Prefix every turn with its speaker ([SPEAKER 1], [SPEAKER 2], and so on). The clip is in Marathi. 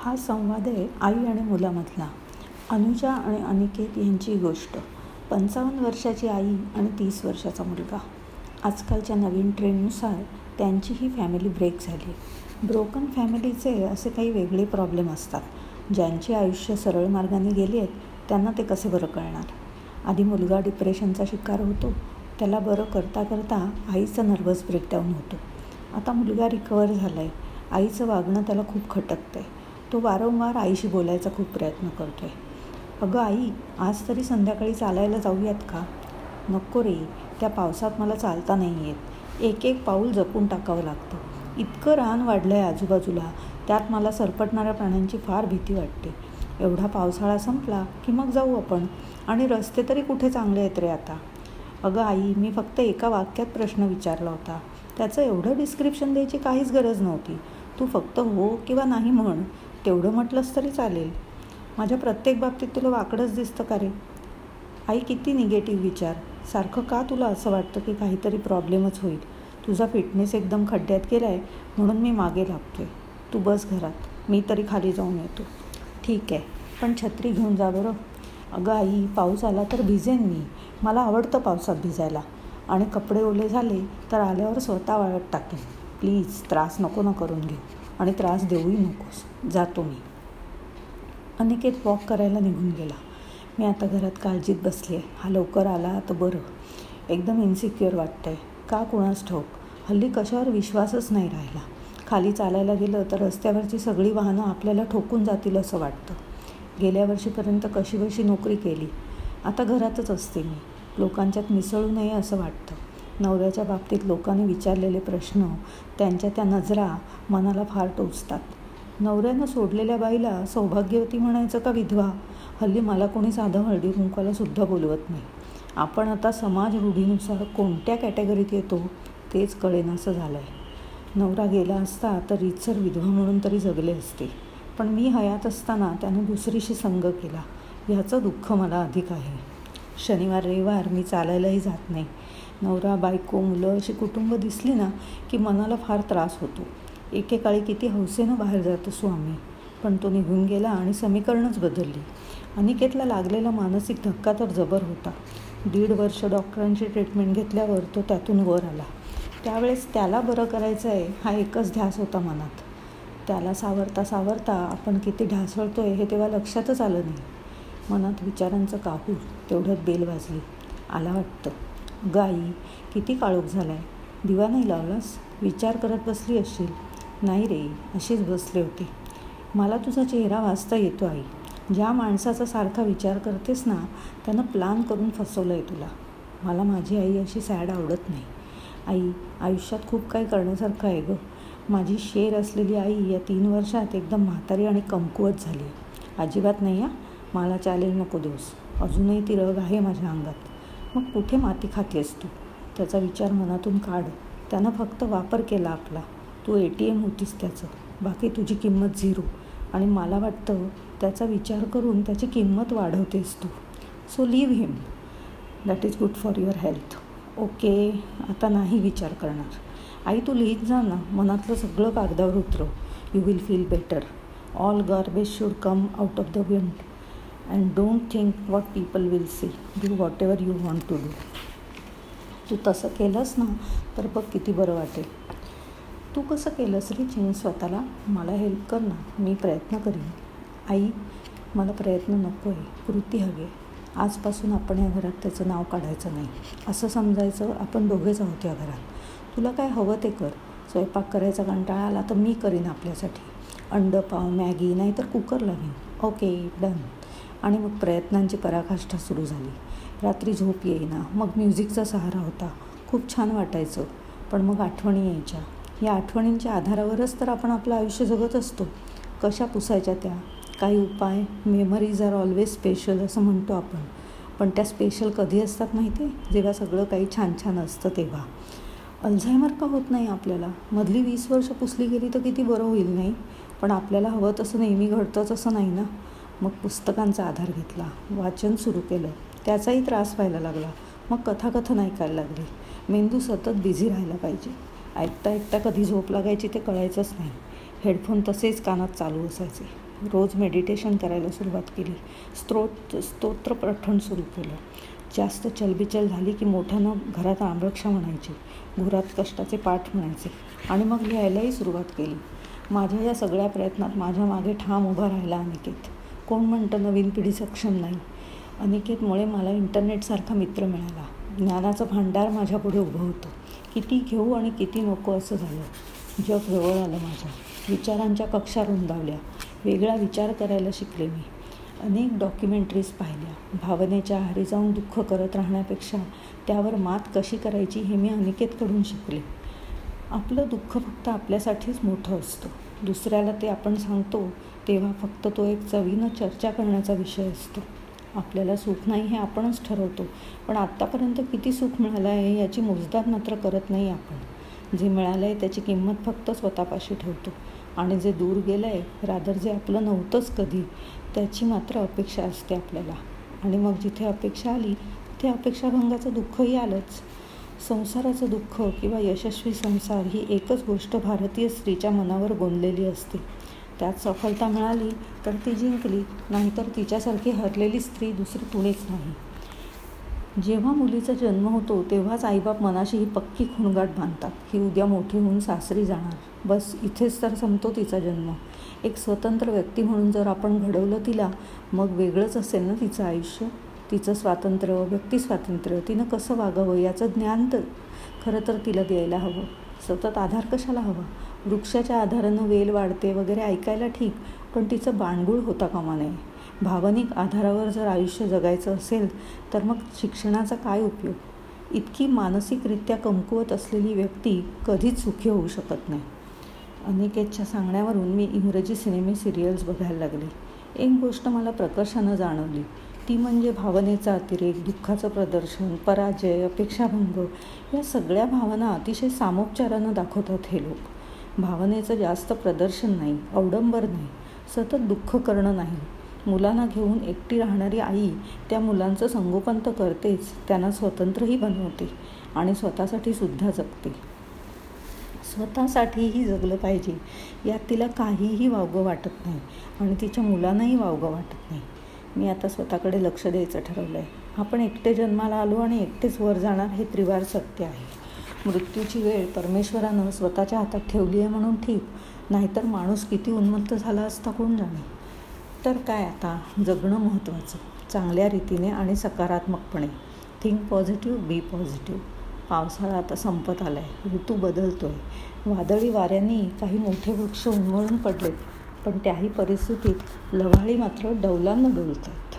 [SPEAKER 1] हा संवाद आहे आई आणि मुलामधला. अनुजा आणि अनिकेत यांची गोष्ट. पंचावन्न वर्षाची आई आणि तीस वर्षाचा मुलगा. आजकालच्या नवीन ट्रेंडनुसार त्यांचीही फॅमिली ब्रेक झाली. ब्रोकन फॅमिलीचे असे काही वेगळे प्रॉब्लेम असतात. ज्यांचे आयुष्य सरळ मार्गाने गेले आहेत त्यांना ते कसे बरं कळणार? आधी मुलगा डिप्रेशनचा शिकार होतो. त्याला बरं करता करता आईचं नर्वस ब्रेकडाऊन होतो. आता मुलगा रिकवर झाला आहे आईचं वागणं त्याला खूप खटकतं आहे तो वारंवार आईशी बोलायचा खूप प्रयत्न करतो आहे अगं आई आज तरी संध्याकाळी चालायला जाऊयात का? नको रे त्या पावसात मला चालता नाही येत. एक एक पाऊल जपून टाकावं लागतं. इतकं रान वाढलं आहे आजूबाजूला त्यात मला सरपटणाऱ्या प्राण्यांची फार भीती वाटते. एवढा पावसाळा संपला की मग जाऊ आपण? आणि रस्ते तरी कुठे चांगले आहेत रे आता? अगं आई मी फक्त एका वाक्यात प्रश्न विचारला होता. त्याचं एवढं डिस्क्रिप्शन द्यायची काहीच गरज नव्हती. तू फक्त हो किंवा नाही म्हण. तेवढं म्हटलंस तरी चालेल. माझ्या प्रत्येक बाबतीत तुला वाकडंच दिसतं का रे आई किती निगेटिव्ह विचार. सारखं का तुला असं वाटतं की काहीतरी प्रॉब्लेमच होईल? तुझा फिटनेस एकदम खड्ड्यात गेला आहे म्हणून मी मागे लागतो आहे तू बस घरात. मी तरी खाली जाऊन येतो. ठीक आहे. पण छत्री घेऊन जा बरं. अगं आई पाऊस आला तर भिजेन मी. मला आवडतं पावसात भिजायला. आणि कपडे ओले झाले तर आल्यावर स्वतः वाळत टाकेन. प्लीज त्रास नको ना करून घेऊ. आणि त्रास देऊही नकोस. जातो मी. अनिकेत वॉक करायला निघून गेला. मी आता घरात काळजीत बसली आहे. हा लवकर आला तर बरं. एकदम इन्सिक्युअर वाटतं आहे का कुणास ठाऊक? हल्ली कशावर विश्वासच नाही राहिला. खाली चालायला गेलं तर रस्त्यावरची सगळी वाहनं आपल्याला ठोकून जातील असं वाटतं. गेल्या वर्षीपर्यंत कशी बशी नोकरी केली? आता घरातच असते मी. लोकांच्यात मिसळू नये असं वाटतं. नवऱ्याच्या बाबतीत लोकांनी विचारलेले प्रश्न त्यांच्या त्या नजरा मनाला फार टोचतात. नवऱ्यानं सोडलेल्या बाईला सौभाग्यवती म्हणायचं का विधवा? हल्ली मला कोणी साधं हळदी कुंकाला सुद्धा बोलवत नाही. आपण आता समाज रूढीनुसार कोणत्या कॅटेगरीत येतो तेच कळेनासं झालं आहे नवरा गेला असता तर रीतसर विधवा म्हणून तरी जगले असते. पण मी हयात असताना त्यानं दुसरीशी संग केला. ह्याचं दुःख मला अधिक आहे. शनिवार रविवार मी चालायलाही जात नाही. नवरा बायको मुलं अशी कुटुंब दिसली ना की मनाला फार त्रास होतो. एकेकाळी किती हौसेनं बाहेर जात असू आम्ही पण तो निघून गेला आणि समीकरणच बदलली. अनिकेतला लागलेला मानसिक धक्का तर जबर होता. दीड वर्ष डॉक्टरांची ट्रीटमेंट घेतल्यावर तो त्यातून वर आला. त्यावेळेस त्याला बरं करायचं आहे हा एकच ध्यास होता मनात. त्याला सावरता सावरता आपण किती ढासळतो आहे हे तेव्हा लक्षातच आलं नाही. मनात विचारांचं काहूर तेवढ्यात बेल वाजली. आला वाटतं. गाई किती काळोख झाला आहे दिवा नाही लावलास? विचार करत बसली असशील? नाही रे अशीच बसले होते. मला तुझा चेहरा वाचता येतो आई. ज्या माणसाचा सारखा विचार करतेस ना त्यानं प्लान करून फसवलं आहे तुला. मला माझी आई अशी सॅड आवडत नाही. आई आयुष्यात खूप काही करण्यासारखं आहे गं. माझी शेर असलेली आई या तीन वर्षात एकदम म्हातारी आणि कमकुवत झाली अजिबात नाही हा. मला चॅलेंज नको देऊस अजूनही ती रग आहे माझ्या अंगात. मग कुठे माती खातलीस तू त्याचा विचार मनातून काढ. त्यानं फक्त वापर केला आपला. तू ए टी एम होतीस त्याचं. बाकी तुझी किंमत झिरो. आणि मला वाटतं त्याचा विचार करून त्याची किंमत वाढवतेस तू. So leave him that is good for your health okay आता नाही विचार करणार. आई तू लिहित जा ना. मनातलं सगळं कागदावर उतरव. You will feel better all garbage should come out of the wind and don't think what people will see do whatever you want to do तू तसं केलंस ना तर बघ किती बरं वाटेल. तू कसं केलंस रे चेंज स्वतःला मला हेल्प कर ना मी प्रयत्न करीन. आई मला प्रयत्न नको आहे कृती हवी आजपासून आपण या घरात त्याचं नाव काढायचं नाही. असं समजायचं आपण दोघेच आहोत या घरात. तुला काय हवं ते कर. स्वयंपाक करायचा कंटाळा आला तर मी करीन आपल्यासाठी. अंड पाव मॅगी नाहीतर कुकर लावीन. Okay done. आणि मग प्रयत्नांची पराकाष्ठा सुरू झाली. रात्री झोप येईना. मग म्युझिकचा सहारा होता. खूप छान वाटायचं. पण मग आठवणी यायच्या. या आठवणींच्या आधारावरच तर आपण आपलं आयुष्य जगत असतो. कशा पुसायच्या त्या? काही उपाय? मेमरीज आर ऑलवेज स्पेशल असं म्हणतो आपण. पण त्या स्पेशल कधी असतात माहिती आहे जेव्हा सगळं काही छान छान असतं तेव्हा. अल्झायमर का होत नाही आपल्याला? मधली वीस वर्ष पुसली गेली तर किती बरं होईल नाही? पण आपल्याला हवं तसं नेहमी घडतंच असं नाही ना? मग पुस्तकांचा आधार घेतला वाचन सुरू केलं त्याचाही त्रास व्हायला लागला. मग कथाकथन ऐकायला लागली. मेंदू सतत बिझी राहायला पाहिजे. ऐकता ऐकता कधी झोप लागायची ते कळायचंच नाही. हेडफोन तसेच कानात चालू असायचे. रोज मेडिटेशन करायला सुरुवात केली. स्त्रोत स्तोत्र पठण सुरू केलं. जास्त चलबिचल झाली की मोठ्यानं घरात आमरक्षा म्हणायची. घरात कष्टाचे पाठ म्हणायचे. आणि मग लिहायलाही सुरुवात केली. माझ्या या सगळ्या प्रयत्नात माझ्या मागे ठाम उभा राहिला अनिकेत. कोण म्हणतं नवीन पिढी सक्षम नाही? अनिकेतमुळे मला इंटरनेटसारखा मित्र मिळाला. ज्ञानाचं भांडार माझ्यापुढे उभं होतं. किती घेऊ आणि किती नको असं झालं. जग जवळ आलं माझं. विचारांच्या कक्षा रुंदावल्या. वेगळा विचार करायला शिकले मी. अनेक डॉक्युमेंटरीज पाहिल्या. भावनेच्या आहारी जाऊन दुःख करत राहण्यापेक्षा त्यावर मात कशी करायची हे मी अनिकेतकडून शिकले. आपलं दुःख फक्त आपल्यासाठीच मोठं असतं. दुसऱ्याला ते आपण सांगतो तेव्हा फक्त तो एक चवीनं चर्चा करण्याचा विषय असतो. आपल्याला सुख नाही हे आपणच ठरवतो. पण आत्तापर्यंत किती सुख मिळालं आहे याची मोजदाद मात्र करत नाही आपण. जे मिळालं आहे त्याची किंमत फक्त स्वतःपाशी ठेवतो. आणि जे दूर गेलं आहे रादर जे आपलं नव्हतंच कधी त्याची मात्र अपेक्षा असते आपल्याला. आणि मग जिथे अपेक्षा आली तिथे अपेक्षाभंगाचं दुःखही आलंच. संसाराचं दुःख किंवा यशस्वी संसार ही एकच गोष्ट भारतीय स्त्रीच्या मनावर गोंदलेली असते. त्यात सफलता मिळाली तर ती जिंकली नाहीतर तिच्यासारखी हरलेली स्त्री दुसरी कुणीच नाही. जेव्हा मुलीचा जन्म होतो तेव्हाच आईबाप मनाशी ही पक्की खुणगाठ बांधतात. ही उद्या मोठी होऊन सासरी जाणार. बस इथेच तर संपतो तिचा जन्म. एक स्वतंत्र व्यक्ती म्हणून जर आपण घडवलं तिला मग वेगळंच असेल ना तिचं आयुष्य? तिचं स्वातंत्र्य व्यक्तिस्वातंत्र्य तिनं कसं वागावं याचं ज्ञान तर खरं तर तिला द्यायला हवं. सतत आधार कशाला हवा? वृक्षाच्या आधारानं वेल वाढते वगैरे ऐकायला ठीक पण तिचं बाणगुळ होता कामा नये. भावनिक आधारावर जर आयुष्य जगायचं असेल तर मग शिक्षणाचा काय उपयोग? इतकी मानसिकरित्या कमकुवत असलेली व्यक्ती कधीच सुखी होऊ शकत नाही. अनिकेतच्या सांगण्यावरून मी इंग्रजी सिनेमे सिरियल्स बघायला लागले. एक गोष्ट मला प्रकर्षानं जाणवली. ती म्हणजे भावनेचा अतिरेक दुःखाचं प्रदर्शन पराजय अपेक्षाभंग या सगळ्या भावना अतिशय सामोपचारानं दाखवतात हे लोक. भावनेचं जास्त प्रदर्शन नाही अवडंबर नाही सतत दुःख करणं नाही. मुलांना घेऊन एकटी राहणारी आई त्या मुलांचं संगोपन तर करतेच त्यांना स्वतंत्रही बनवते आणि स्वतःसाठी सुद्धा जगते स्वतःसाठीही जगलं पाहिजे यात तिला काहीही वावगं वाटत नाही आणि तिच्या मुलांनाही वावगं वाटत नाही. मी आता स्वतःकडे लक्ष द्यायचं ठरवलं आहे आपण एकटे जन्माला आलो आणि एकटेच वर जाणार हे त्रिवार सत्य आहे. मृत्यूची वेळ परमेश्वरानं स्वतःच्या हातात ठेवली आहे म्हणून ठीक. नाहीतर माणूस किती उन्मत्त झाला असता कोण जाणे? तर काय आता? जगणं महत्त्वाचं. चांगल्या रीतीने आणि सकारात्मकपणे. थिंक पॉझिटिव्ह बी पॉझिटिव्ह पावसाळा आता संपत आला आहे ऋतू बदलतो आहे वादळी वाऱ्यांनी काही मोठे वृक्ष उन्मळून पडलेत. पण त्याही परिस्थितीत लव्हाळी मात्र डौलांना डोलतात.